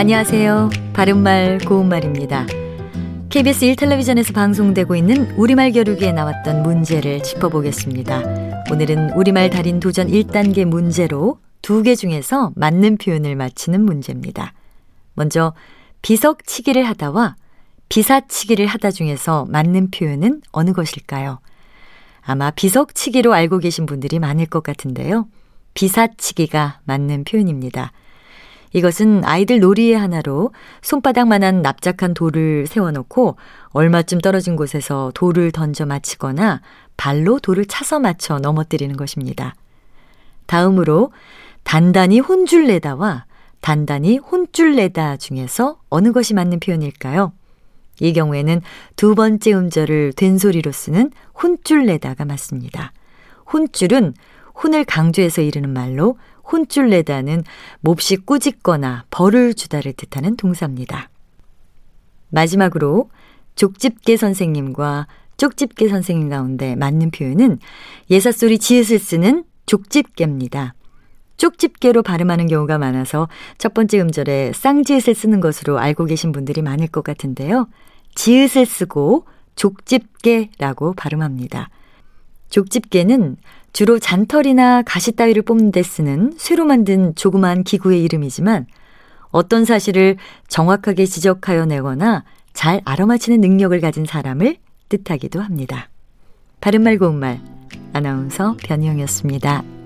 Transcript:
안녕하세요. 바른말 고운말입니다. KBS 1텔레비전에서 방송되고 있는 우리말 겨루기에 나왔던 문제를 짚어보겠습니다. 오늘은 우리말 달인 도전 1단계 문제로 두 개 중에서 맞는 표현을 맞히는 문제입니다. 먼저 비석치기를 하다와 비사치기를 하다 중에서 맞는 표현은 어느 것일까요? 아마 비석치기로 알고 계신 분들이 많을 것 같은데요. 비사치기가 맞는 표현입니다. 이것은 아이들 놀이의 하나로 손바닥만한 납작한 돌을 세워놓고 얼마쯤 떨어진 곳에서 돌을 던져 맞히거나 발로 돌을 차서 맞춰 넘어뜨리는 것입니다. 다음으로 단단히 혼줄 내다와 단단히 혼줄 내다 중에서 어느 것이 맞는 표현일까요? 이 경우에는 두 번째 음절을 된소리로 쓰는 혼줄 내다가 맞습니다. 혼줄은 혼을 강조해서 이르는 말로 혼줄 내다는 몹시 꾸짖거나 벌을 주다를 뜻하는 동사입니다. 마지막으로 족집게 선생님과 쪽집게 선생님 가운데 맞는 표현은 예사소리 지읒을 쓰는 족집게입니다. 쪽집게로 발음하는 경우가 많아서 첫 번째 음절에 쌍지읒을 쓰는 것으로 알고 계신 분들이 많을 것 같은데요. 지읒을 쓰고 족집게라고 발음합니다. 족집게는 주로 잔털이나 가시 따위를 뽑는 데 쓰는 쇠로 만든 조그마한 기구의 이름이지만 어떤 사실을 정확하게 지적하여 내거나 잘 알아맞히는 능력을 가진 사람을 뜻하기도 합니다. 바른말 고운말 아나운서 변희영이었습니다.